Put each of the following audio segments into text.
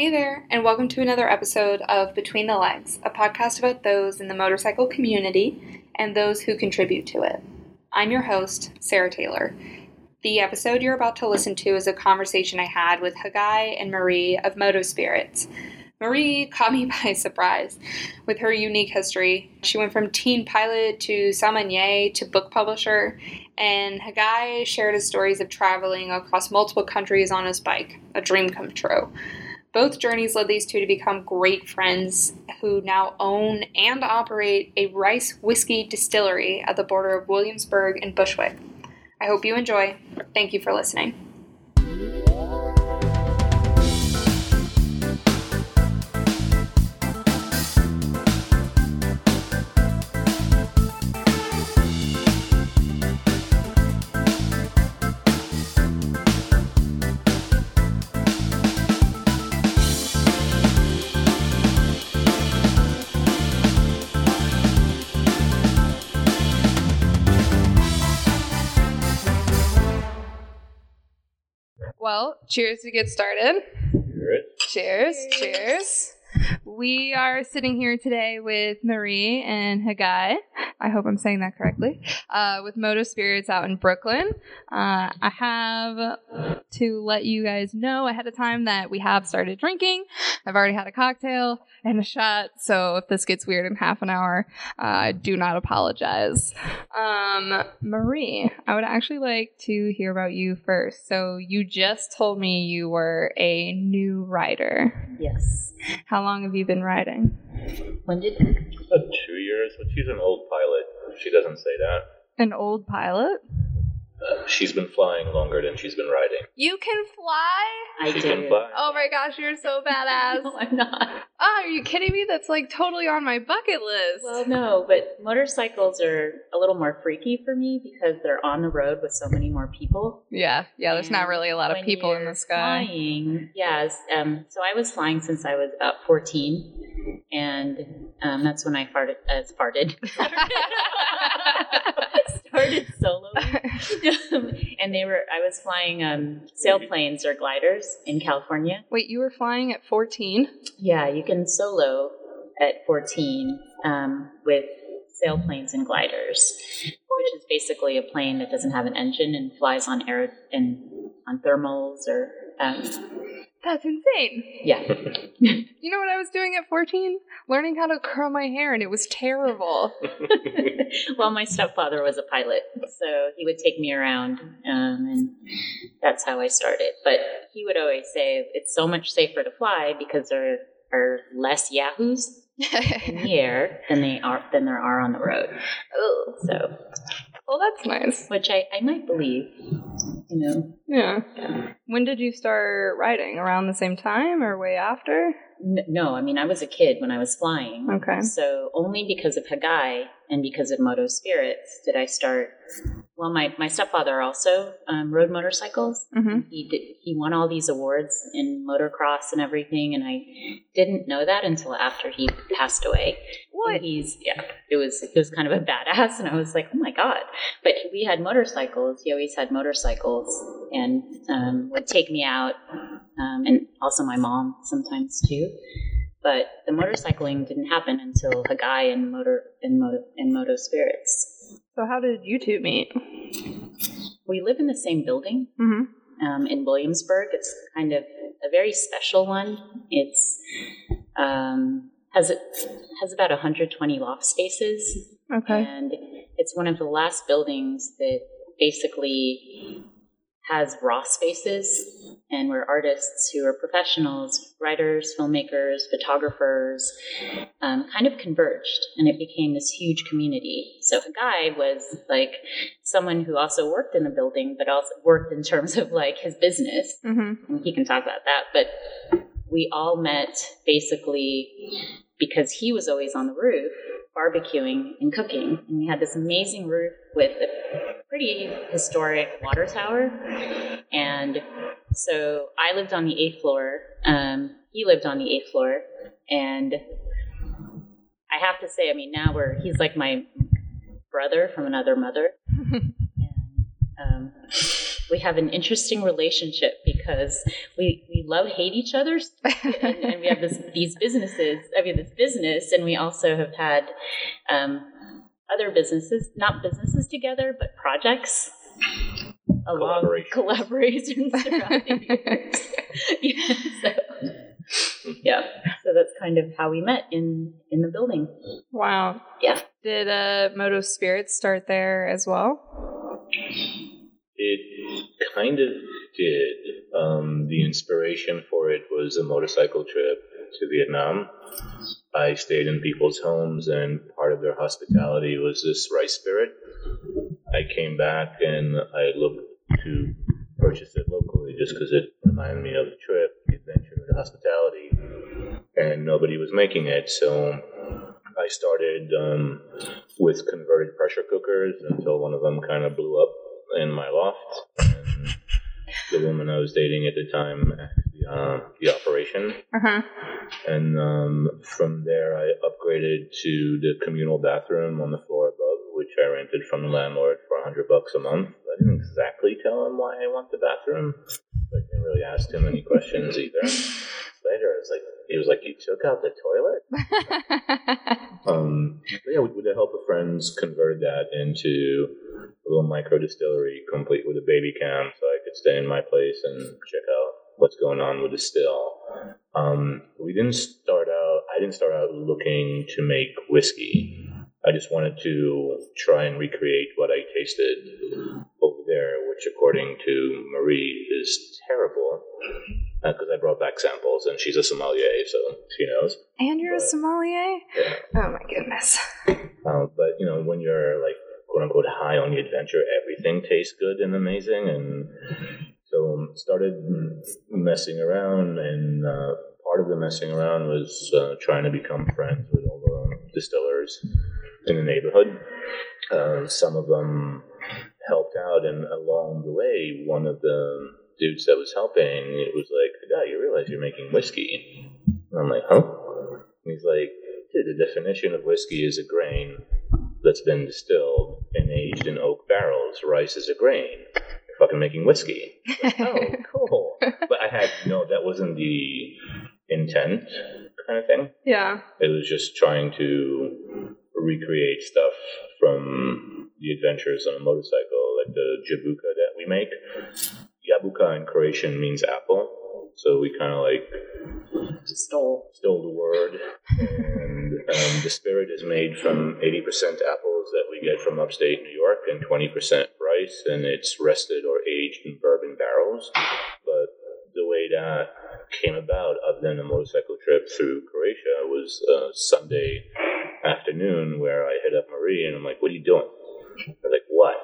Hey there, and welcome to another episode of Between the Legs, a podcast about those in the motorcycle community and those who contribute to it. I'm your host, Sarah Taylor. The episode you're about to listen to is a conversation I had with Hagai and Marie of Moto Spirits. Marie caught me by surprise with her unique history. She went from teen pilot to sommelier to book publisher, and Hagai shared his stories of traveling across multiple countries on his bike, a dream come true. Both journeys led these two to become great friends who now own and operate a rice whiskey distillery at the border of Williamsburg and Bushwick. I hope you enjoy. Thank you for listening. Well, cheers to get started. Cheers, cheers. We are sitting here today with Marie and Hagai. I hope I'm saying that correctly. Uh, with Moto Spirits out in Brooklyn. Uh, I have to let you guys know ahead of time that we have started drinking. I've already had a cocktail and a shot, so if this gets weird in half an hour, uh, do not apologize. Um, Marie, I would actually like to hear about you first. So you just told me you were a new rider. Yes. How long have you been riding? When did About two years, but she's an old pilot. She doesn't say that. An old pilot? Uh, she's been flying longer than she's been riding. You can fly? I she did? can fly. Oh my gosh, you're so badass. No, I'm not. Oh, are you kidding me? That's like totally on my bucket list. Well, no, but motorcycles are a little more freaky for me because they're on the road with so many more people. yeah, yeah, there's not really a lot of people in you're the sky. Flying, yes. Um, so I was flying since I was about 14, and um, that's when I farted. Uh, farted. started solo, and they were. I was flying um, sailplanes or gliders in California. Wait, you were flying at 14? Yeah, you can solo at 14 um, with sailplanes and gliders, which is basically a plane that doesn't have an engine and flies on air and on thermals or um, That's insane. yeah. You know what I was doing at 14? Learning how to curl my hair, and it was terrible. well, my stepfather was a pilot, so he would take me around, um, and that's how I started. But he would always say it's so much safer to fly because there are less yahoos in the air than they are than there are on the road. Oh, So, well, that's nice. which I, I might believe, you know. Yeah. When did you start writing? Around the same time or way after? No, I mean I was a kid when I was flying. Okay. So only because of Hagai and because of Moto Spirits did I start. Well, my, my stepfather also um, rode motorcycles. Mm-hmm. He did. He won all these awards in motocross and everything, and I didn't know that until after he passed away. What? He's yeah. It was it was kind of a badass, and I was like, oh my god. But we had motorcycles. He always had motorcycles, and um, would take me out, um, and also my mom sometimes too. But the motorcycling didn't happen until Hagai and motor and moto and Moto Spirits. So, how did you two meet? We live in the same building Mm-hmm. um, in Williamsburg. It's kind of a very special one. It's um, has it has about 120 loft spaces, Okay. and it's one of the last buildings that basically has raw spaces and where artists who are professionals, writers, filmmakers, photographers, um, kind of converged and it became this huge community. So Hagai was like someone who also worked in the building, but also worked in terms of like his business. Mm-hmm. And he can talk about that. But we all met basically because he was always on the roof barbecuing and cooking. And we had this amazing roof with a pretty historic water tower. And so I lived on the eighth floor. Um, he lived on the eighth floor. And I have to say, I mean, now we're, he's like my brother from another mother. and, um, we have an interesting relationship because we, we love hate each other and, and, we have this these businesses I mean this business and we also have had um, other businesses not businesses together but projects. Along collaborations throughout the years yeah, so, yeah so that's kind of how we met in in the building. Wow. Yeah. Did uh moto spirits start there as well? It kind of did. Um, the inspiration for it was a motorcycle trip to Vietnam. I stayed in people's homes, and part of their hospitality was this rice spirit. I came back and I looked to purchase it locally just because it reminded me of the trip, the adventure, the hospitality, and nobody was making it. So I started um, with converted pressure cookers until one of them kind of blew up in my loft. And the woman I was dating at the time the, uh, the operation. Uh-huh. And um, from there, I upgraded to the communal bathroom on the floor above, which I rented from the landlord for a hundred bucks a month. I didn't exactly tell him why I want the bathroom. I didn't really ask him any questions either. Later, I was like, he was like, "You took out the toilet." um, yeah, with, with the help of friends, converted that into a little micro distillery, complete with a baby cam, so I could stay in my place and check out what's going on with the still. Um, we didn't start out. I didn't start out looking to make whiskey. I just wanted to try and recreate what I tasted over there, which, according to Marie, is terrible because uh, I brought back samples, and she's a sommelier, so she knows. And you're but, a sommelier? Yeah. Oh my goodness. Uh, but you know, when you're like quote unquote high on the adventure, everything tastes good and amazing, and started messing around, and uh, part of the messing around was uh, trying to become friends with all the distillers in the neighborhood. Uh, some of them helped out, and along the way, one of the dudes that was helping, it was like, "Yeah, you realize you're making whiskey?" And I'm like, "Huh?" And he's like, "Dude, the definition of whiskey is a grain that's been distilled and aged in oak barrels. Rice is a grain. You're fucking making whiskey." Like, oh, cool. But I had no, that wasn't the intent, kind of thing. Yeah. It was just trying to recreate stuff from the adventures on a motorcycle, like the jabuka that we make. Jabuka in Croatian means apple, so we kind of like stole stole the word. And um, the spirit is made from 80% apples that we get from upstate New York and 20% and it's rested or aged in bourbon barrels. But the way that came about, other than a motorcycle trip through Croatia, was a Sunday afternoon where I hit up Marie and I'm like, "What are you doing?" They're like, "What?"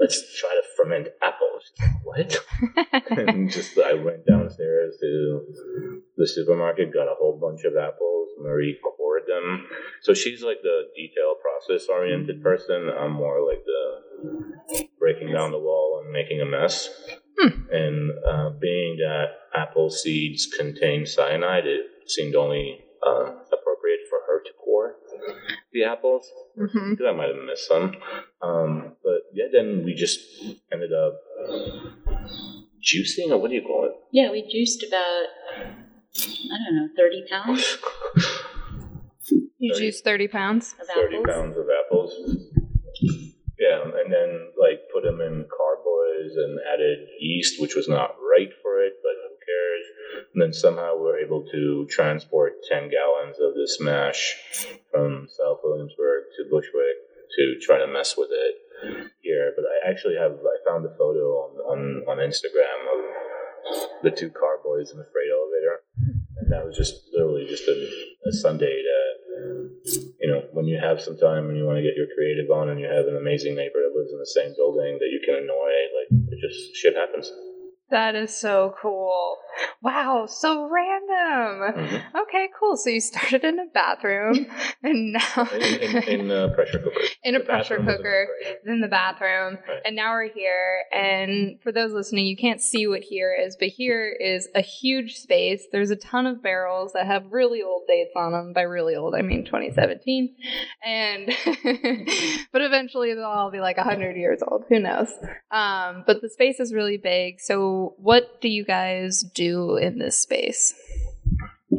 Let's try to ferment apples. What? and just I went downstairs to the supermarket, got a whole bunch of apples. Marie cored them. So she's like the detail process oriented person. I'm more like the breaking down the wall and making a mess. Hmm. And uh, being that apple seeds contain cyanide, it seemed only uh, appropriate for her to core the apples. Mm-hmm. I might have missed some. Um, yeah, then we just ended up uh, juicing, or what do you call it? Yeah, we juiced about, I don't know, 30 pounds. you 30, juiced 30 pounds? Of 30 apples. pounds of apples. Yeah, and then like put them in carboys and added yeast, which was not right for it, but who cares? And then somehow we were able to transport 10 gallons of this mash from South Williamsburg to Bushwick to try to mess with it here. But I actually have I found a photo on on, on Instagram of the two carboys in the freight elevator, and that was just literally just a, a Sunday to you know when you have some time and you want to get your creative on, and you have an amazing neighbor that lives in the same building that you can annoy, like it just shit happens. That is so cool. Wow, so random. Mhm. Okay, cool. So you started in a bathroom and now In, in, in a pressure cooker. In a The pressure cooker. in the bathroom. Right. And now we're here. And for those listening, you can't see what here is, but here is a huge space. There's a ton of barrels that have really old dates on them. By really old, I mean 2017. And, but eventually they'll all be like 100 years old. Who knows? Um, but the space is really big. So, what do you guys do in this space?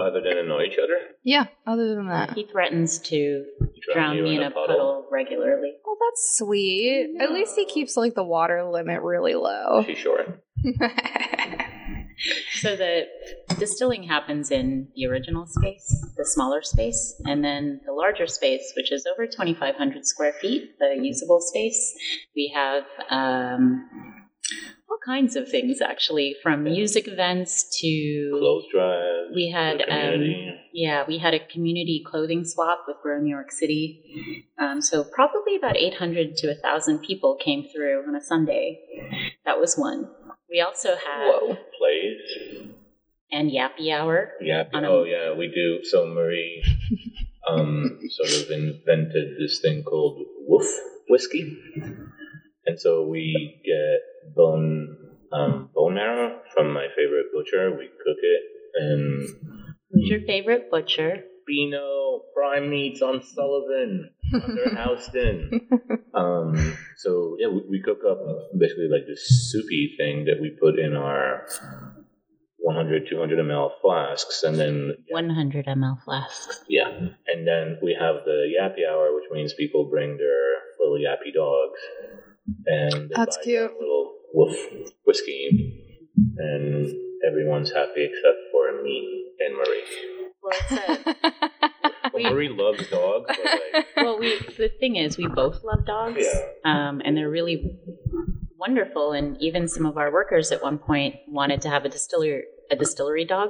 Other than annoy each other, Yeah, other than that. He threatens to drown drown me in a puddle regularly. Oh, that's sweet. At least he keeps like the water limit really low. She's short. So the distilling happens in the original space, the smaller space, and then the larger space, which is over 2,500 square feet, the usable space. We have um, all kinds of things actually, from music events to Clothes drive. we had um, yeah we had a community clothing swap with Grow New York City. Um, so probably about 800 to 1,000 people came through on a Sunday. That was one. We also had Whoa. plays. and Yappy Hour. Yappy, a- oh, yeah. We do. So Marie, um, sort of invented this thing called Wolf whiskey, and so we get bone um, bone marrow from my favorite butcher. We cook it and Who's your favorite butcher? Pino prime meats on Sullivan under Houston. um, so yeah, we, we cook up basically like this soupy thing that we put in our 100, 200 ml flasks, and then 100 ml flasks. yeah, and then we have the yappy hour, which means people bring their little yappy dogs, and That's cute. their little wolf whiskey, and everyone's happy except for me and Marie. Well, Well, Marie loves dogs, but like. well, we the thing is, we both love dogs, Yeah. um, and they're really wonderful. And even some of our workers at one point wanted to have a distillery a distillery dog,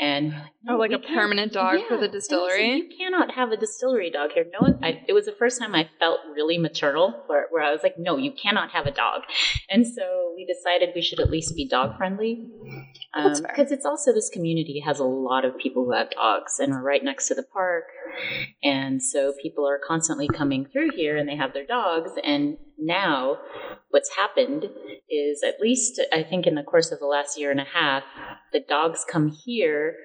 and Oh, like a permanent dog for the Yeah. And like, distillery? you cannot have a distillery dog here. No one. I, it was the first time I felt really maternal, where, where I was like, no, you cannot have a dog. And so we decided we should at least be dog friendly. That's Um, because it's also this community has a lot of people who have dogs, and we're right next to the park, and so people are constantly coming through here, and they have their dogs. And now, what's happened is, at least I think in the course of the last year and a half, the dogs come here.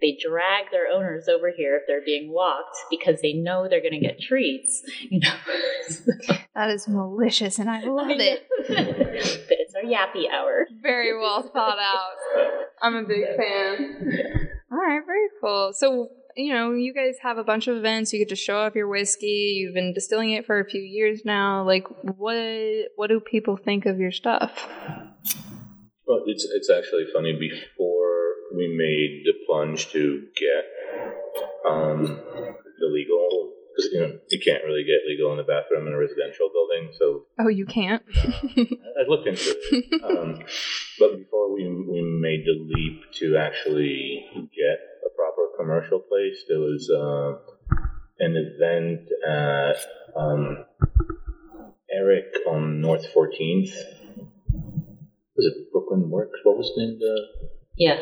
They drag their owners over here if they're being walked because they know they're going to get treats. You know, That is malicious, and I love it. but it's our yappy hour. Very well thought out. I'm a big fan. All right, very cool. So, you know, you guys have a bunch of events. You get to show off your whiskey. You've been distilling it for a few years now. Like, what what do people think of your stuff? Well, it's it's actually funny. Before we made the plunge to get um, the legal, because you know you can't really get legal in a bathroom in a residential building. So Oh, you can't. I looked into it. Um, but before we we made the leap to actually get a proper commercial place, there was uh, an event at um, Eric on North Fourteenth. Was it Brooklyn Works? What was the name? of The Yeah.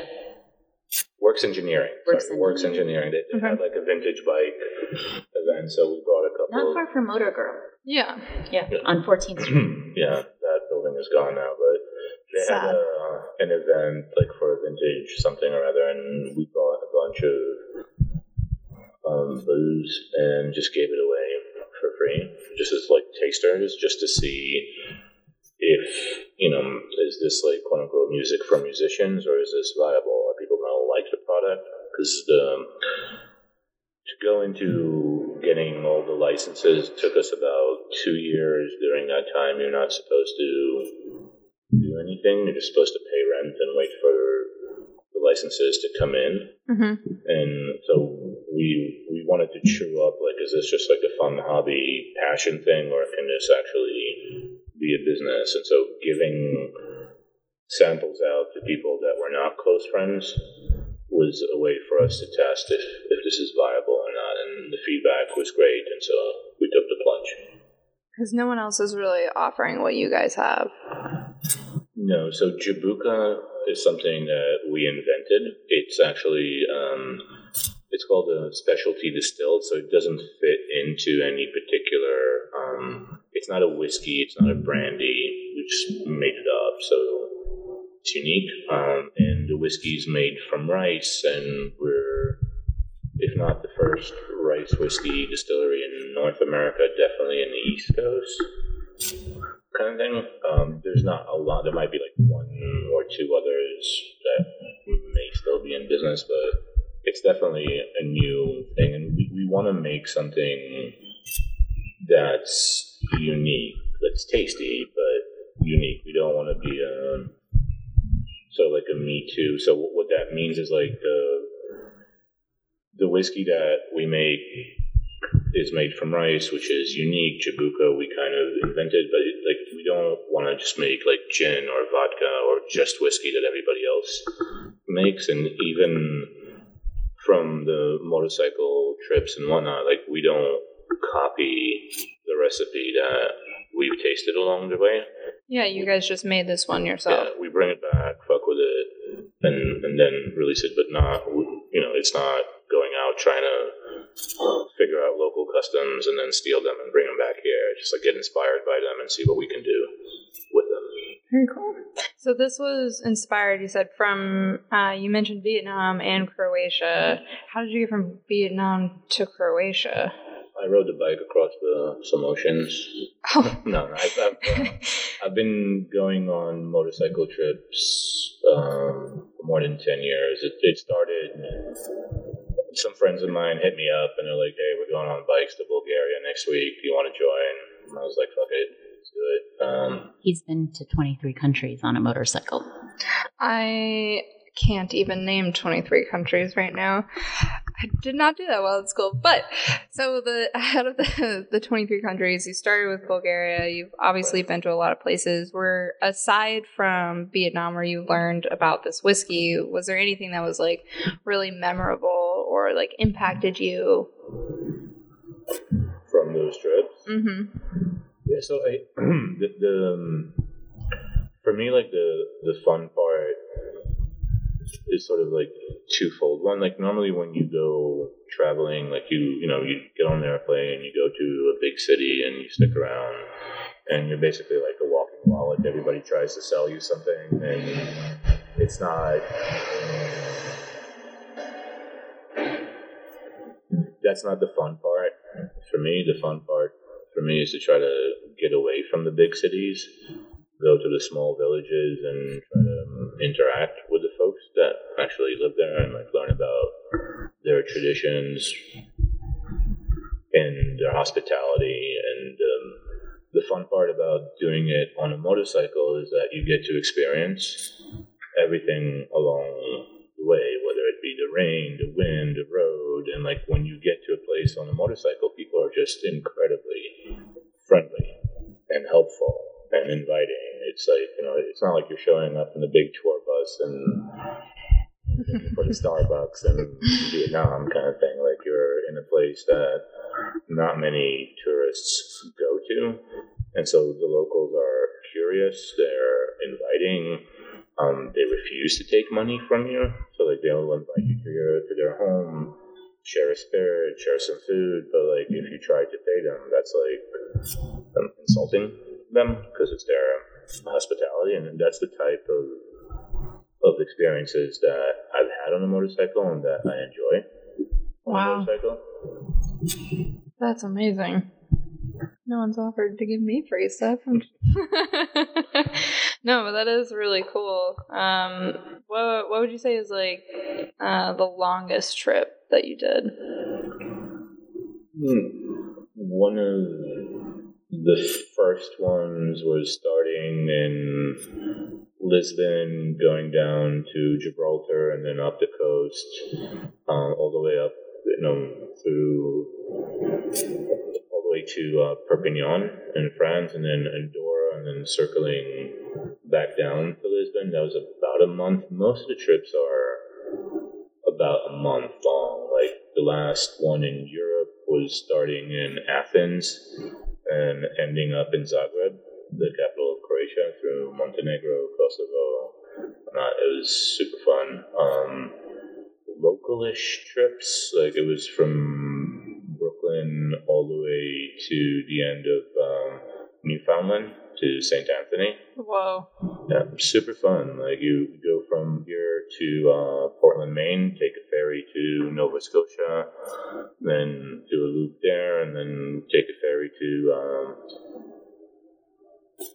Works Engineering. Works Sorry, Works Engineering. Engineering. They, they Okay. had like a vintage bike event, so we brought a couple. Not far from Motor Girl. yeah. Yeah, on 14th Street. yeah, that building is gone now, but they Sad. had a, an event like for a vintage something or other, and we bought a bunch of um, booze and just gave it away for free, just as like tasters, just to see if you know is this like quote unquote music for musicians or is this viable? Are people gonna like the product? Because the to go into getting all the licenses took us about two years. During that time, you're not supposed to do anything. You're just supposed to pay rent and wait for the licenses to come in. hmm And so we we wanted to chew up like, is this just like a fun hobby, passion thing, or can this actually be a business? And so giving samples out to people that were not close friends was a way for us to test if, if this is viable or not. And the feedback was great, and so we took the plunge. Because no one else is really offering what you guys have. No, so Jabuka is something that we invented. It's actually um, it's called a specialty distilled, so it doesn't fit into any particular. Um, it's not a whiskey. It's not a brandy. We just made it up, so it's unique. Um, and the whiskey is made from rice, and we're if not the first rice whiskey distillery in North America, definitely in the East Coast kind of thing. Um, there's not a lot. There might be like one or two others that may still be in business, but it's definitely a new thing, and we, we want to make something that's unique, that's tasty, but unique. We don't want to be a so like a me too. So what that means is like the the whiskey that we make is made from rice, which is unique. Jabuka we kind of invented, but it, like we don't want to just make like gin or vodka or just whiskey that everybody else makes, and even from the motorcycle trips and whatnot, like we don't copy the recipe that we've tasted along the way. Yeah, you guys just made this one yourself. Yeah, we bring it back, fuck with it, and and then release it, but not you know it's not going out trying to figure out local customs and then steal them and bring them back here. Just like get inspired by them and see what we can do with them. Very cool. So this was inspired, you said, from uh, you mentioned Vietnam and Croatia. How did you get from Vietnam to Croatia? I rode the bike across the some oceans. Oh. no, no, I've, I've, uh, I've, been going on motorcycle trips um, for more than ten years. It, it started some friends of mine hit me up and they're like, "Hey, we're going on bikes to Bulgaria next week. Do you want to join?" And I was like, "Fuck it, let's do it." Um, He's been to 23 countries on a motorcycle. I can't even name 23 countries right now. I did not do that well at school. But so the out of the the 23 countries, you started with Bulgaria. You've obviously been to a lot of places. Where aside from Vietnam, where you learned about this whiskey, was there anything that was like really memorable or like impacted you from those trips? Mm-hmm. Yeah. So I the, the um, for me like the the fun part is sort of like twofold. One, like normally when you go traveling, like you, you know, you get on an airplane, you go to a big city and you stick around and you're basically like a walking wallet. Everybody tries to sell you something and it's not, that's not the fun part. For me, the fun part for me is to try to get away from the big cities go to the small villages and try to um, interact with that actually live there and like learn about their traditions and their hospitality and um, the fun part about doing it on a motorcycle is that you get to experience everything along the way whether it be the rain the wind the road and like when you get to a place on a motorcycle people are just incredibly friendly and helpful and inviting. It's like you know, it's not like you're showing up in the big tour and for the Starbucks and Vietnam kind of thing. Like you're in a place that not many tourists go to, and so the locals are curious. They're inviting. Um, they refuse to take money from you, so like they'll invite you to your to their home, share a spirit, share some food. But like if you try to pay them, that's like insulting them because it's their hospitality, and that's the type of of experiences that I've had on a motorcycle and that I enjoy. wow, motorcycle. That's amazing. No one's offered to give me free stuff. no, but that is really cool. Um, what what would you say is like uh, the longest trip that you did? Hmm. One of the first ones was starting in Lisbon, going down to Gibraltar, and then up the coast, uh, all the way up, you know, through all the way to uh, Perpignan in France, and then Andorra, and then circling back down to Lisbon. That was about a month. Most of the trips are about a month long. Like the last one in Europe was starting in Athens and ending up in Zagreb, the capital of Croatia, through Montenegro, whatnot. It was super fun. Um, localish trips, like it was from Brooklyn all the way to the end of um, Newfoundland to St. Anthony. Whoa. Yeah, super fun. Like you go from here to uh, Portland, Maine, take a ferry to Nova Scotia, then do a loop there, and then take a ferry to um,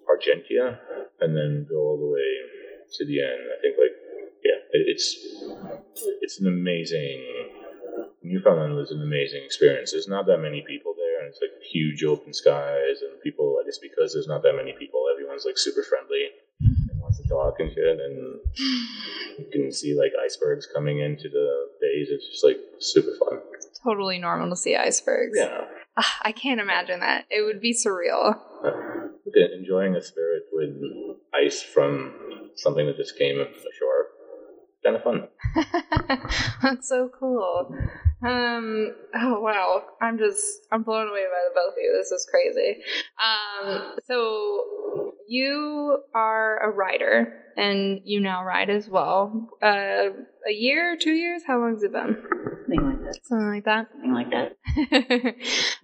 Argentia, and then go all the way to the end. I think like yeah, it, it's it's an amazing. Newfoundland was an amazing experience. There's not that many people there, and it's like huge open skies, and people. I guess because there's not that many people, everyone's like super friendly and wants to talk and shit, and you can see like icebergs coming into the bays. It's just like super fun. Totally normal to see icebergs. Yeah, Ah, I can't imagine that. It would be surreal. At enjoying a spirit with ice from something that just came ashore. Kind of fun. That's so cool. Um. Oh wow. I'm just I'm blown away by the both of you. This is crazy. Um. So you are a writer, and you now write as well. Uh, a year, two years? How long has it been? Something like that. Something like that. Something like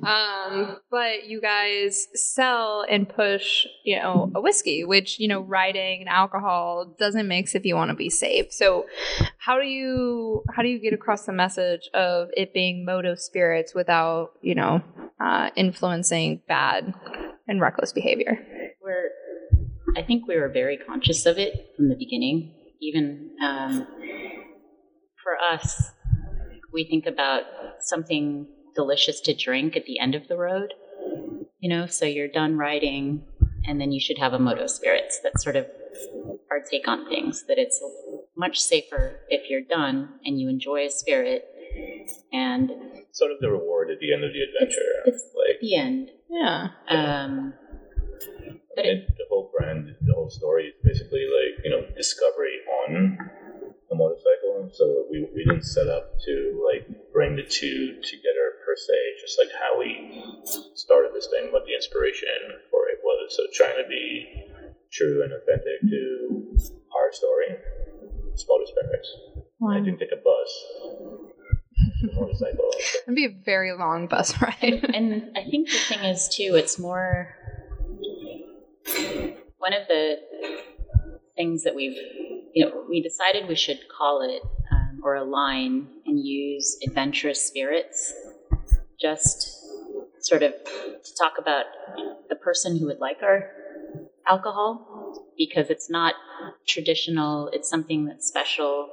that. um, but you guys sell and push, you know, a whiskey, which you know, writing and alcohol doesn't mix if you want to be safe. So, how do you how do you get across the message of it being moto spirits without you know uh, influencing bad and reckless behavior? We're, I think we were very conscious of it from the beginning. Even um, for us, we think about something delicious to drink at the end of the road. You know, so you're done riding, and then you should have a moto spirits. That's sort of our take on things. That it's much safer if you're done and you enjoy a spirit, and Sort of the reward at the end of the adventure. It's- like the end. Yeah. Um, but it, it, the whole brand, the whole story is basically like you know discovery on a motorcycle. So we, we didn't set up to like bring the two together per se. Just like how we started this thing, what the inspiration for it was. So trying to be true and authentic to our story. It's motor spirits. I didn't take a bus. Motorcycle. It'd be a very long bus ride. and I think the thing is too, it's more one of the things that we've, you know, we decided we should call it um, or align and use adventurous spirits, just sort of to talk about the person who would like our alcohol because it's not traditional, it's something that's special,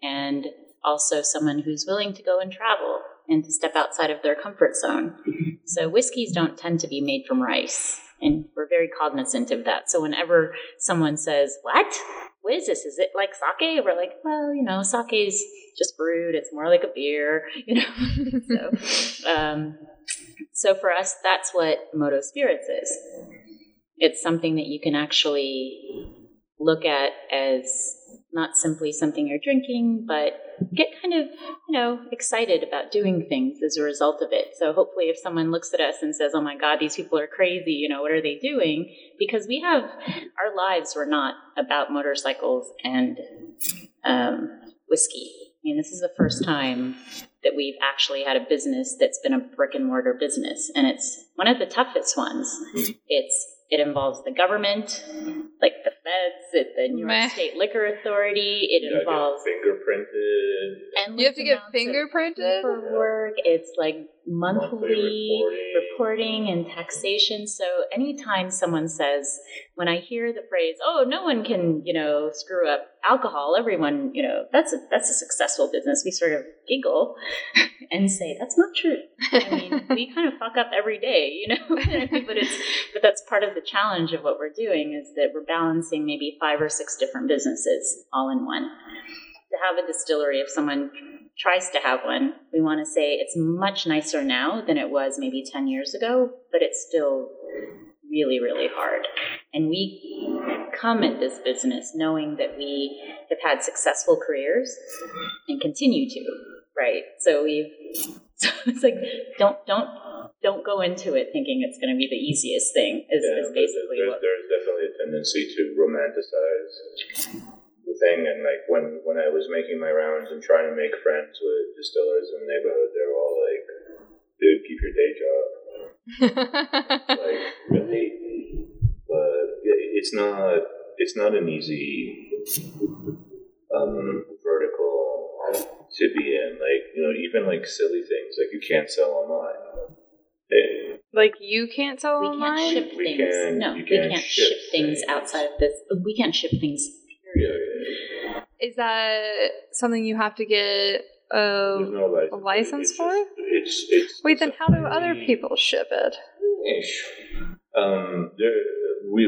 and also someone who's willing to go and travel and to step outside of their comfort zone. So whiskeys don't tend to be made from rice, and we're very cognizant of that. So whenever someone says, "What? What is this? Is it like sake?" We're like, "Well, you know, sake is just brewed. It's more like a beer, you know." so, um, so for us, that's what Moto Spirits is. It's something that you can actually look at as not simply something you're drinking, but get kind of, you know, excited about doing things as a result of it. So hopefully if someone looks at us and says, "Oh my god, these people are crazy, you know, what are they doing?" because we have our lives were not about motorcycles and um, whiskey. I mean, this is the first time that we've actually had a business that's been a brick and mortar business, and it's one of the toughest ones. It's it involves the government, like the feds, it, the New York State Liquor Authority. It You gotta get involves fingerprinted. endless You have to get amounts of fingerprinted? paperwork. It's like monthly, reporting. reporting and taxation. So anytime someone says, when I hear the phrase, "Oh, no one can, you know, screw up alcohol," everyone, you know, that's a that's a successful business. We sort of giggle and say, "That's not true." I mean, we kind of fuck up every day, you know. but it's but that's part of the challenge of what we're doing is that we're balancing maybe five or six different businesses all in one to have a distillery, if someone tries to have one, we want to say it's much nicer now than it was maybe 10 years ago, but it's still really, really hard. And we come at this business knowing that we have had successful careers and continue to, right? So we've, so it's like, don't, don't, don't go into it thinking it's going to be the easiest thing is, Yeah, is basically there's, what there's definitely a tendency to romanticize thing. And like when when I was making my rounds and trying to make friends with distillers in the neighborhood, they were all like, "Dude, keep your day job." like really, but it's not it's not an easy um, vertical to be in. Like you know, even like silly things like you can't sell online. Like you can't sell We online. can't ship We things. can- no, you we can can't ship ship things things. outside of this. We can't ship things. Yeah. Is that something you have to get? Uh, no license. a license it's for just- It's it's. wait, then how do other people ship it? Um, there, we,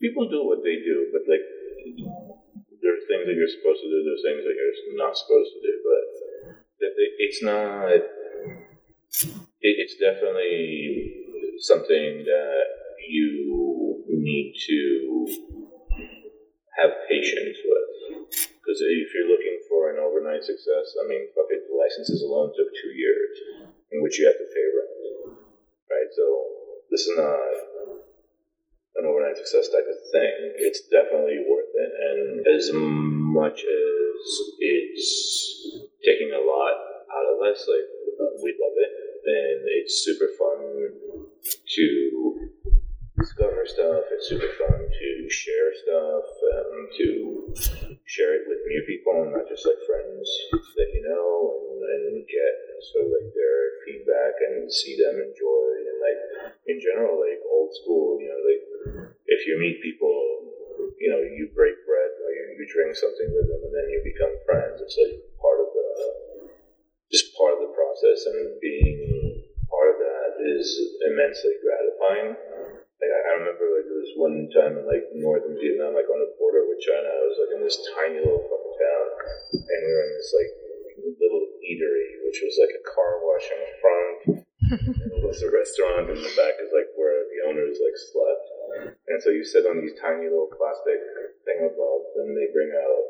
people do what they do, but like, there's things that you're supposed to do, there's things that you're not supposed to do, but that it's not, it's definitely something that you need to have patience with. Because if you're looking for an overnight success, I mean, fucking licenses alone took two years, in which you have to pay rent right? So this is not an overnight success type of thing. It's definitely worth it, and as much as it's taking a lot out of us, like we love it, and it's super fun to discover stuff. It's super fun to share stuff, and to share it with new people, and not just like friends that you know, and, and get sort of like their feedback and see them enjoy, and like in general, like old school, you know, like if you meet people, you know, you break bread or you, you drink something with them, and then you become friends. It's like part of the just part of the process, and being part of that is immensely gratifying. I, remember like there was one time in like northern Vietnam, like on the border with China, I was like in this tiny little fucking town, and we were in this like little eatery, which was like a car wash in the front. it was a restaurant, and the back is like where the owners like slept. And so you sit on these tiny little plastic thingamabobs, and they bring out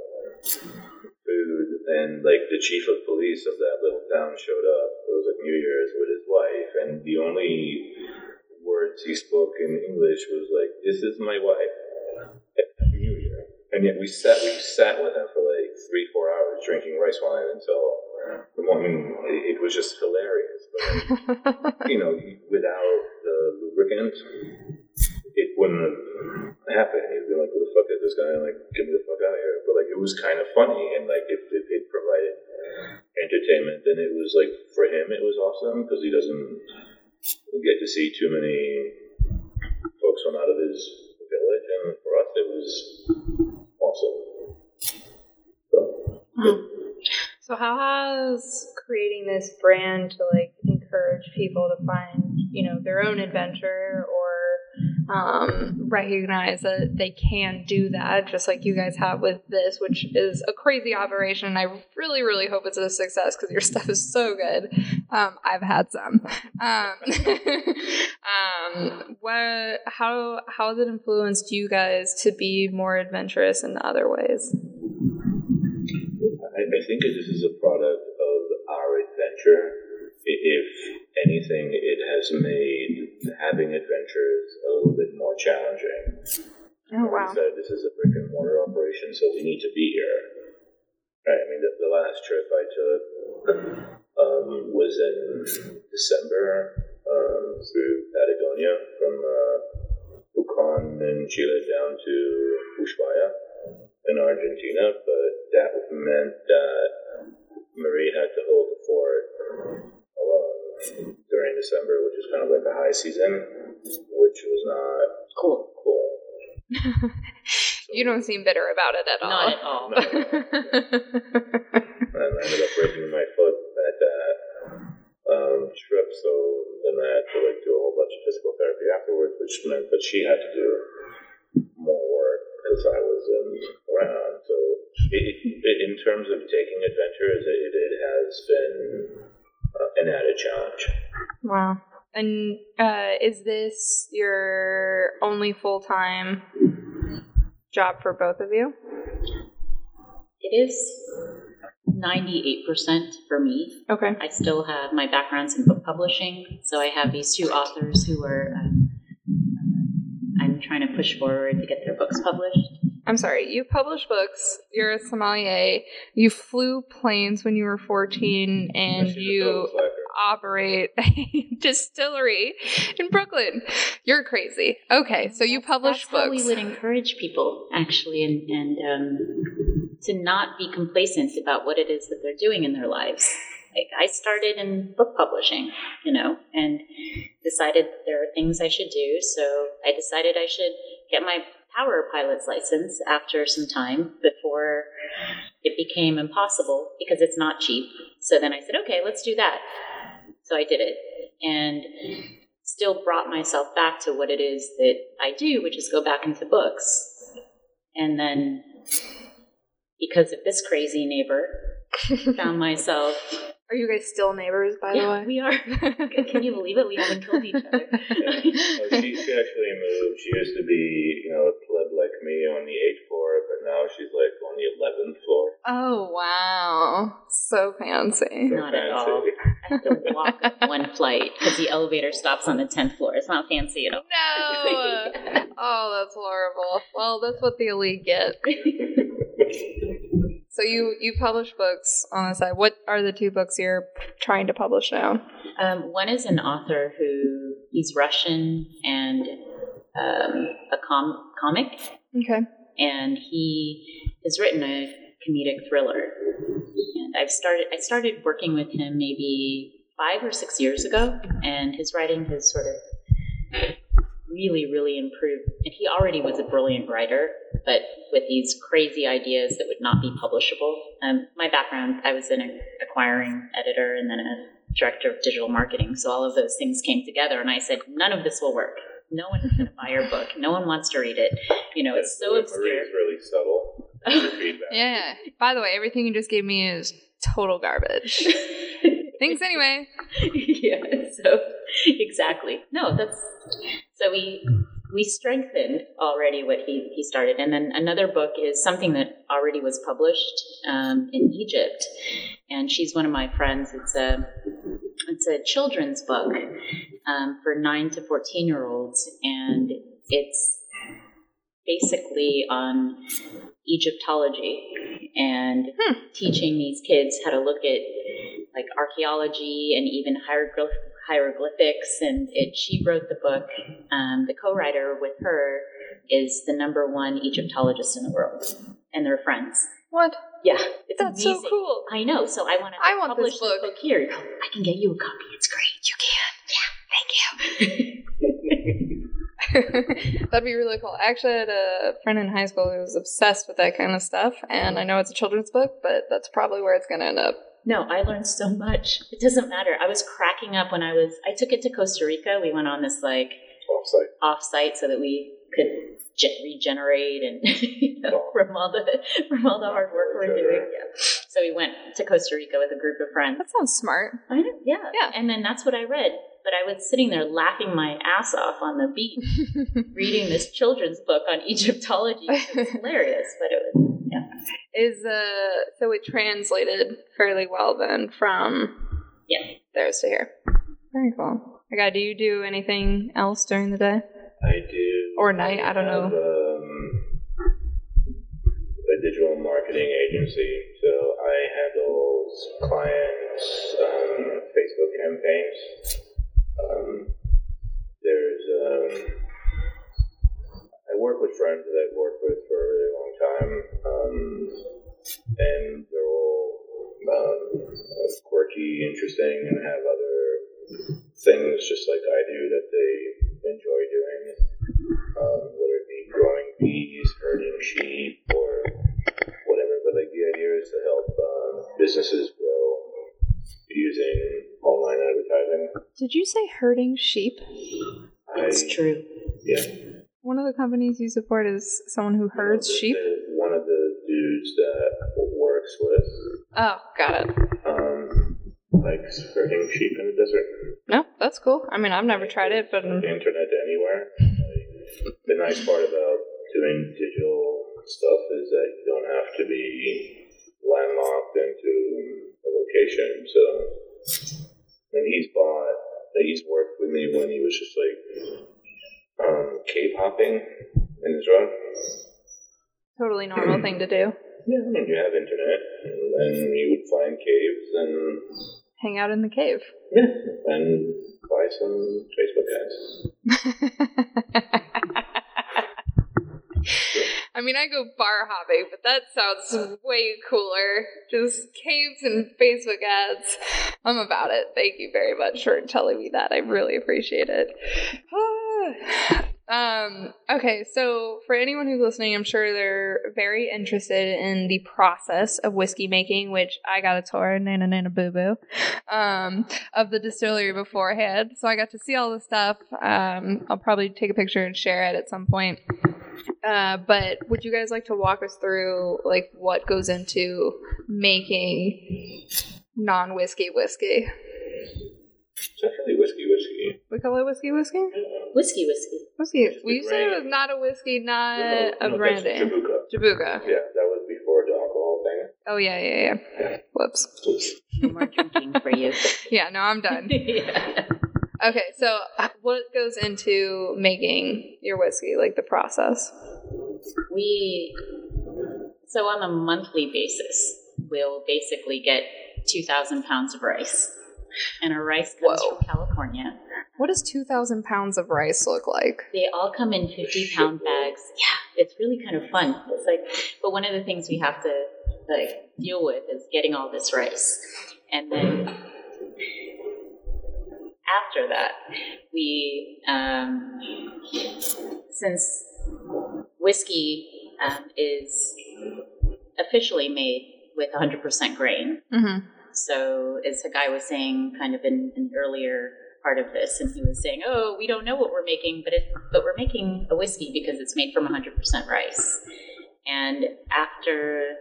food. And like the chief of police of that little town showed up. It was like New Year's with his wife, and the only words he spoke in English was like, "This is my wife." Happy New Year. And yet we sat we sat with him for like three four hours drinking rice wine until the morning. It, it was just hilarious. But like, you know, without the lubricant, it wouldn't have happened. He'd be like, "Who the fuck is this guy?" Like, get me the fuck out of here. But like, it was kind of funny, and like, if, if it provided entertainment, then it was like for him, it was awesome because he doesn't get to see too many folks from out of his village, and for us, it was awesome. So, So how has creating this brand to like encourage people to find, you know, their own adventure or um, recognize that they can do that, just like you guys have with this, which is a crazy operation. I really, really hope it's a success because your stuff is so good. Um, I've had some. Um, um, what? How? How has it influenced you guys to be more adventurous in other ways? I, I think this is a product of our adventure. If anything, it has made having adventures a little bit more challenging. Oh We said this is a brick and mortar operation, so we need to be here. Right. I mean, the, the last trip I took um, was in December um, through Patagonia from uh, in Chile down to Ushuaia in Argentina, but that meant that Marie had to hold the fort alone during December, which is kind of like a high season, which was not Cool. cool. You don't seem bitter about it at all. Not at all. and I ended up breaking my foot at that um, trip. So then I had to like do a whole bunch of physical therapy afterwards, which meant that she had to do more work because I was in around. So it, it, in terms of taking adventures, it, it has been an added challenge. wow. And uh, is this your only full time job for both of you? It is 98% for me. Okay. I still have my backgrounds in book publishing, so I have these two authors who are um, I'm trying to push forward to get their books published. I'm sorry, you publish books, you're a sommelier, you flew planes when you were 14, and you operate a distillery in Brooklyn. You're crazy. Okay, so you publish That's how books. we would encourage people, actually, and, and um, to not be complacent about what it is that they're doing in their lives. Like I started in book publishing, you know, and decided that there are things I should do. So I decided I should get my power pilot's license after some time before it became impossible because it's not cheap. So then I said, okay, let's do that. So I did it and still brought myself back to what it is that I do, which is go back into books. And then because of this crazy neighbor, found myself. Are you guys still neighbors, by the way? we are. Can you believe it? We haven't killed each other. Oh, she, she actually moved. She used to be, you know, a pleb like me on the eighth floor, but now she's like on the eleventh floor. Oh, wow. So fancy. So Not at all. I have to walk up one flight because the elevator stops on the tenth floor. It's not fancy at all. No! oh, that's horrible. Well, that's what the elite get. So you you publish books on the side. What are the two books you're trying to publish now? Um, one is an author who he's Russian and um, a com- comic, Okay. and he has written a comedic thriller. And I've started I started working with him maybe five or six years ago, and his writing has sort of really, really improved. And he already was a brilliant writer, but with these crazy ideas that would not be publishable. Um, my background, I was an acquiring editor and then a director of digital marketing, so all of those things came together, and I said, none of this will work. No one is going to buy your book. No one wants to read it. You know, it's so obscure. Marie's really subtle. Feedback. Yeah. By the way, everything you just gave me is total garbage. Thanks anyway. yeah. So exactly. No, that's so we we strengthened already what he he started, and then another book is something that already was published um, in Egypt, and she's one of my friends. It's a it's a children's book um, for nine to fourteen year olds, and it's basically on Egyptology and Hmm. teaching these kids how to look at like archaeology and even hieroglyph- hieroglyphics. And it, she wrote the book. Um, the co-writer with her is the number one Egyptologist in the world, and they're friends. What? Yeah, it's That's amazing. so cool. I know. So I want to I want publish this book. here. I can get you a copy. It's great. You can. Yeah. Thank you. That'd be really cool. I actually, I had a friend in high school who was obsessed with that kind of stuff, and I know it's a children's book, but that's probably where it's going to end up. No, I learned so much. It doesn't matter. I was cracking up when I was. I took it to Costa Rica. We went on this like Offsite. off-site so that we could ge- regenerate and you know, from all the from all the hard work we're doing. Yeah. So we went to Costa Rica with a group of friends. That sounds smart. I know, yeah, Yeah. And then that's what I read. But I was sitting there laughing my ass off on the beach, reading this children's book on Egyptology. It was hilarious, but it was yeah. Is uh so it translated fairly well then from Yeah. theirs to here. Very cool. Okay, do you do anything else during the day? I do. Or night, I don't know. Um, a digital marketing agency, so I handle clients' um, Facebook campaigns. Um, there's um, I work with friends that I've worked with for a really long time, um, and they're all um, quirky, interesting, and have other things just like I do that they enjoy doing. Um, whether it be growing bees, herding sheep, or whatever. But like the idea is to help um, businesses grow using online advertising. Did you say herding sheep? I, It's true. Yeah. One of the companies you support is someone who herds The- sheep. the- one of the dudes that works with Oh, got it. um, likes herding sheep in the desert. No, that's cool. I mean, I've never tried it, but the internet to anywhere. The nice part about doing digital stuff is that you don't have to be landlocked into a location. So, and he's bought, he's worked with me when he was just like um, cave hopping in Israel. Totally normal thing to do. Yeah, mean, you have internet, and then you would find caves and Hang out in the cave. yeah, and buy some Facebook ads. I mean, I go bar hopping, but that sounds way cooler. Just caves and Facebook ads. I'm about it. Thank you very much for telling me that. I really appreciate it. um, okay, so for anyone who's listening, I'm sure they're very interested in the process of whiskey making, which I got a tour, nana nana boo boo, um, of the distillery beforehand. So I got to see all the stuff. Um, I'll probably take a picture and share it at some point. Uh, but would you guys like to walk us through like what goes into making non whiskey whiskey? It's actually whiskey, whiskey. We call it whiskey whiskey. Whiskey, whiskey. Whiskey. Just We the said it was not a whiskey, not No, no, a that's branding. Jabuka. Jabuka. Yeah, that was before the alcohol thing. Oh yeah, yeah, yeah. Whoops. No more drinking for you. Yeah, no, I'm done. yeah. Okay, so uh, what goes into making your whiskey? Like the process? We, so on a monthly basis, we'll basically get 2,000 pounds of rice. And our rice comes Whoa. from California. What does two thousand pounds of rice look like? They all come in 50 pound bags. Yeah, it's really kind of fun. It's like, but one of the things we have to like deal with is getting all this rice. And then after that, we, um, since whiskey um, is officially made with 100% grain, Mm-hmm. so, as a guy was saying, kind of in an earlier part of this, and he was saying, "Oh, we don't know what we're making, but but we're making a whiskey because it's made from 100% rice." And after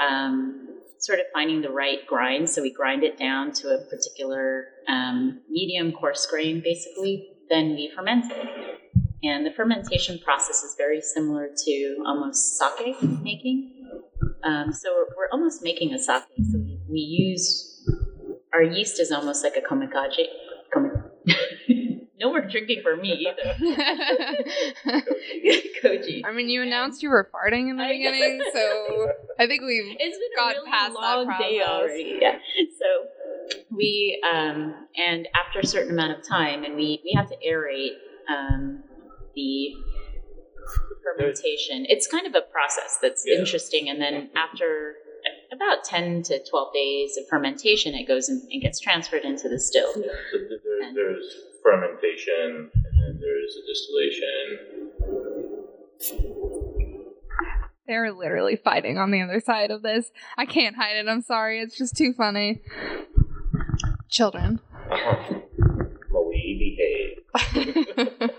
um, sort of finding the right grind, so we grind it down to a particular um, medium coarse grain, basically. Then we ferment it, and the fermentation process is very similar to almost sake making. Um, so we're, we're almost making a sake. So we, we use our yeast is almost like a komikaze. Komi- no more drinking for me either. Koji. I mean, you announced you were farting in the beginning, so I think we've It's been got a really past that long day already. Yeah. So we um, and after a certain amount of time, and we we have to aerate um, the fermentation. It's kind of a process that's Yeah. interesting, and then after about ten to twelve days of fermentation, it goes and, and gets transferred into the still. Yeah, so th- there, there's fermentation, and then there's a distillation. they're literally fighting on the other side of this. I can't hide it. I'm sorry. It's just too funny. Children. Uh-huh. Well, we behave.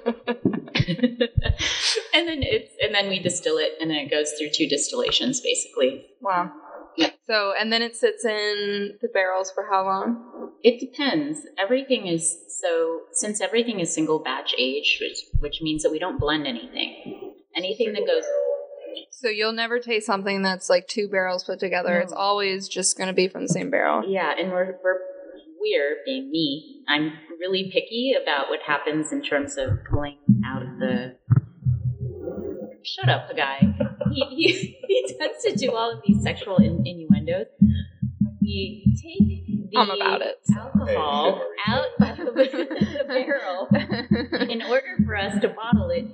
and then it's and then we distill it, and then it goes through two distillations, basically. wow. Yeah. So, and then it sits in the barrels for how long? It depends. Everything is so since everything is single batch age, which which means that we don't blend anything. Anything that goes So you'll never taste something that's like two barrels put together. No. It's always just going to be from the same barrel. Yeah, and we're we're we're being me. I'm really picky about what happens in terms of pulling out of the. Shut up, the guy. He, he, he tends to do all of these sexual in, innuendos. When we take the I'm about it. alcohol Hey, out of the barrel, in order for us to bottle it,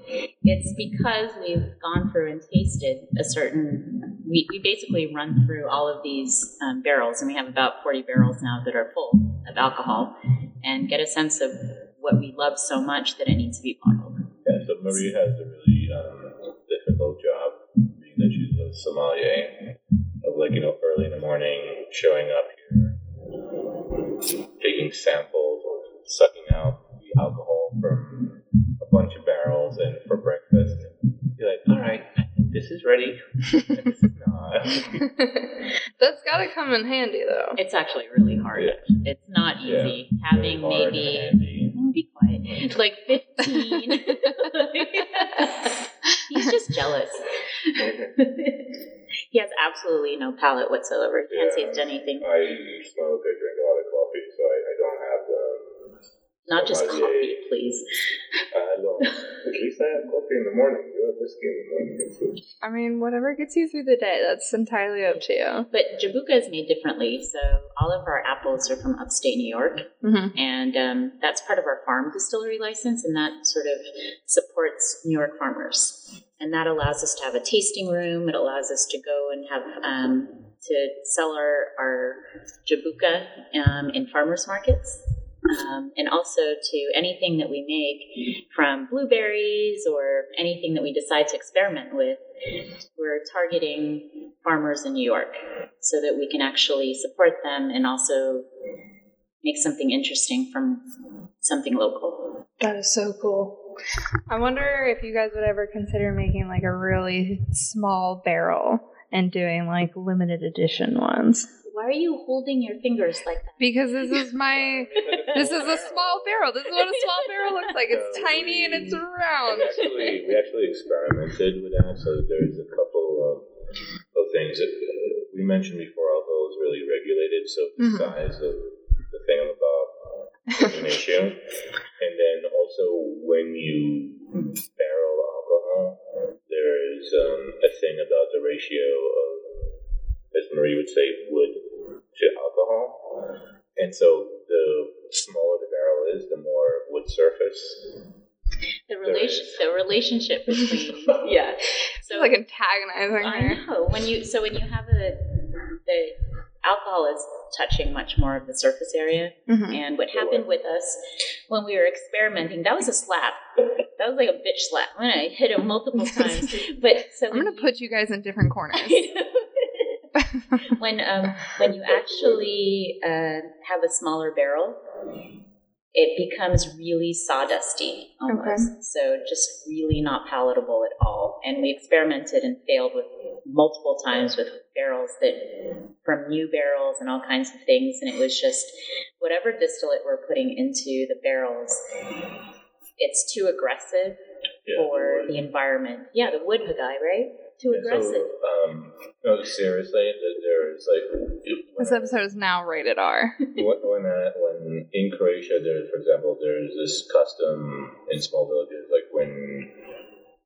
it's because we've gone through and tasted a certain. We, we basically run through all of these um, barrels, and we have about 40 barrels now that are full of alcohol, and get a sense of what we love so much that it needs to be bottled. Yeah, so Marie has a really difficult job, being that she's a sommelier, of like, you know, early in the morning, showing up here, taking samples or sucking out the alcohol from a bunch of barrels, and for breakfast, you're like, all right, this is ready. This is not. That's got to come in handy though. It's actually really hard. Yeah. It's not Yeah. easy. Having Very and maybe handy. Be quiet. Like 15. He's just jealous. he has absolutely no palate whatsoever. He can't Yeah. taste anything. I smoke, I drink a lot of coffee, so I, I don't have the Not just Courvoisier. coffee, please. I don't. At least I have coffee in the morning. You have whiskey in the morning. I mean, whatever gets you through the day, that's entirely up to you. But Jabuka is made differently. So all of our apples are from upstate New York. Mm-hmm. And um, that's part of our farm distillery license, and that sort of supports New York farmers. And that allows us to have a tasting room. It allows us to go and have um, to sell our, our jabuka um, in farmers markets. Um, and also to anything that we make from blueberries or anything that we decide to experiment with, we're targeting farmers in New York so that we can actually support them and also make something interesting from something local. That is so cool. I wonder if you guys would ever consider making like a really small barrel and doing like limited edition ones. Why are you holding your fingers like that? Because this is my this is a small barrel. This is what a small barrel looks like. It's tiny and it's round. We actually, we actually experimented with that. So there's a couple of, of things that we mentioned before. Alcohol is really regulated, so the Mhm. size of the thingamabob is an issue. And then also when you barrel alcohol, there is um, a thing about the ratio of, as Marie would say, wood to alcohol. And so the smaller the barrel is, the more wood surface The relation, the relationship between yeah. So It's like antagonizing I her. know when you so when you have a the alcohol is touching much more of the surface area. Mhm. And what happened with us when we were experimenting, that was a slap. That was like a bitch slap. I, mean, I hit him multiple times. But so I'm gonna you- put you guys in different corners. When um when you actually uh, have a smaller barrel, it becomes really sawdusty almost. So just really not palatable at all. And we experimented and failed with multiple times with barrels that from new barrels and all kinds of things, and it was just whatever distillate we're putting into the barrels. It's too aggressive Yeah, for the the environment. Yeah, the wood guy, right? Too Yeah, aggressive. So, um, no, seriously, there's like this episode is now rated R. when, when, uh, when in Croatia, there's for example, there's this custom in small villages, like when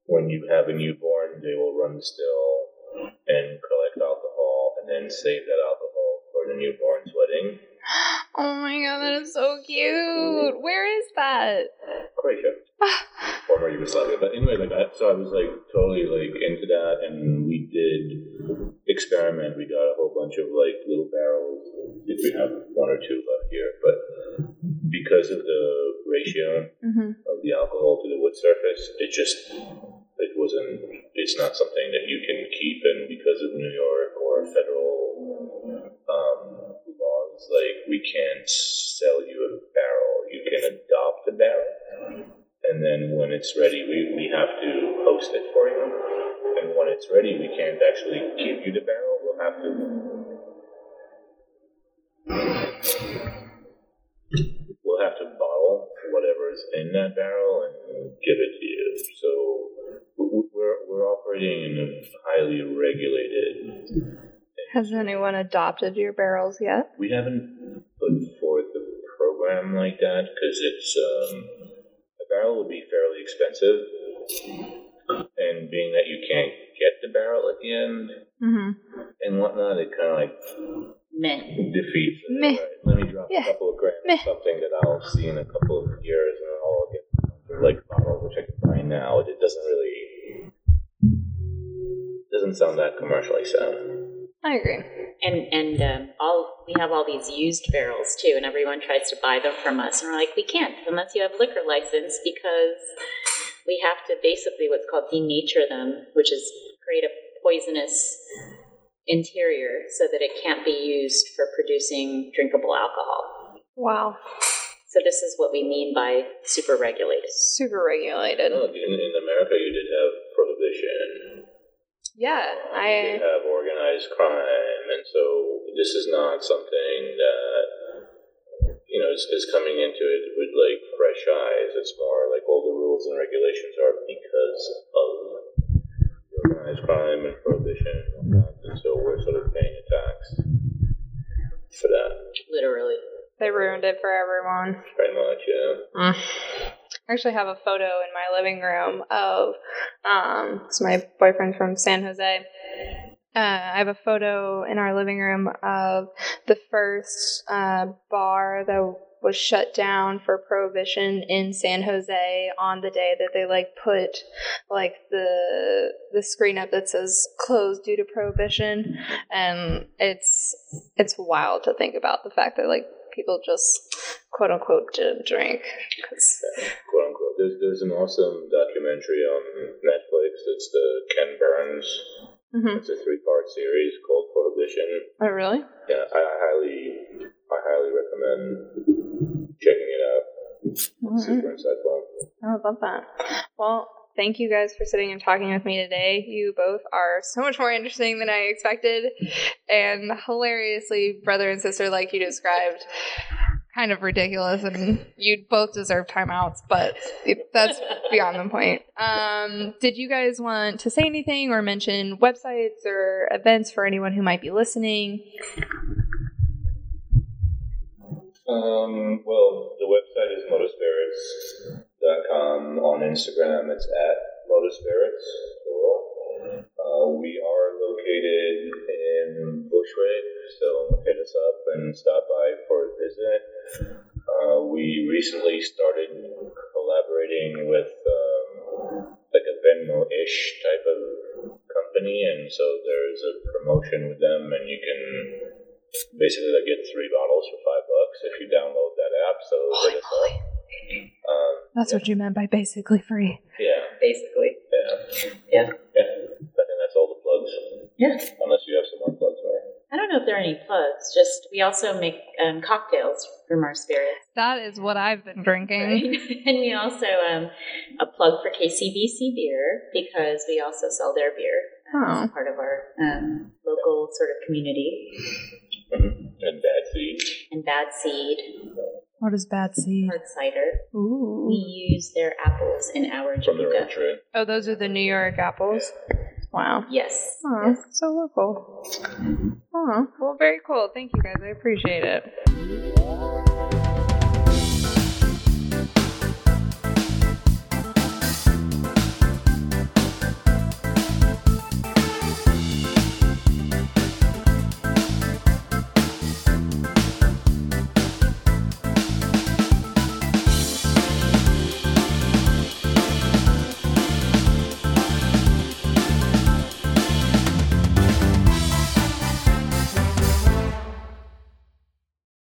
when you have a newborn, they will run still and collect alcohol, and then save that alcohol for the newborn's wedding. Oh my god, that is so cute. Where is that? Croatia, former Yugoslavia. But anyway, like I, so I was like totally like into that, and we did experiment. We got a whole bunch of like little barrels. If we have one or two left here, but because of the ratio hmm of the alcohol to the wood surface, it just it wasn't. It's not something that you can keep, and because of New York or federal um, laws, like we can't sell you a barrel. You can adopt a barrel, and then when it's ready, we, we have to host it for you. And when it's ready, we can't actually give you the barrel. We'll have to we'll have to bottle whatever is in that barrel and give it to you. So we're we're operating in a highly regulated. Has anyone adopted your barrels yet? We haven't put forth a program like that because it's um, barrel would be fairly expensive, and being that you can't get the barrel at the end Mm-hmm. and whatnot, it kind of like Meh. defeats. it. Meh. Right, let me drop Yeah. a couple of grand Meh. something that I'll see in a couple of years, and I'll get like bottles which I can buy now. It doesn't really doesn't sound that commercially sound. I agree. And and um, all we have all these used barrels too, and everyone tries to buy them from us, and we're like, we can't unless you have a liquor license because we have to basically what's called denature them, which is create a poisonous interior so that it can't be used for producing drinkable alcohol. Wow. So this is what we mean by super regulated. Super regulated. No, in, in America, you did have prohibition. Yeah, I. did have organized crime, and so this is not something that you know is, is coming into it with like fresh eyes. It's more like all the rules and regulations are because of organized crime and prohibition and whatnot, and so we're sort of paying a tax for that. Literally. They ruined it for everyone. Pretty much, yeah. Mm. I actually have a photo in my living room of um my boyfriend from San Jose. Uh, I have a photo in our living room of the first uh, bar that was shut down for prohibition in San Jose on the day that they like put like the the screen up that says closed due to prohibition and it's it's wild to think about the fact that like people just quote unquote didn't drink 'cause- Quote unquote. There's, there's an awesome documentary on Netflix. It's the Ken Burns. Mhm. It's a three part series called Prohibition. oh really Yeah, I highly, I highly recommend checking it out. Super insightful. I love that. Well, thank you guys for sitting and talking with me today. You both are so much more interesting than I expected, and hilariously brother and sister, like you described. Kind of ridiculous, and you both deserve timeouts, but that's beyond the point. Um, did you guys want to say anything or mention websites or events for anyone who might be listening? Um, well, the website is motospirits.com. On Instagram, it's at motospirits. plural. Uh, we are located in Bushwick, so hit us up and stop by for a visit. Uh, we recently started collaborating with um, like a Venmo-ish type of company, and so there's a promotion with them, and you can basically like get three bottles for five bucks if you download that app. So hit us up. That's what you meant by basically free. yeah, Basically. yeah, Yeah. yeah. I think that's all the plugs. Yeah. Unless you have some more plugs, right? I don't know if there are any plugs. Just we also make um, cocktails from our spirits. That is what I've been drinking. Right? and we also um, a plug for KCBC beer because we also sell their beer Oh. as part of our um, local sort of community. And bad seed. And Bad Seed What is bad seed? hard cider. Ooh. We use their apples in our From the Jabuka. orchard. Oh, those are the New York apples. Wow. Yes. Oh, yes. so local. Oh, well, very cool. Thank you guys. I appreciate it.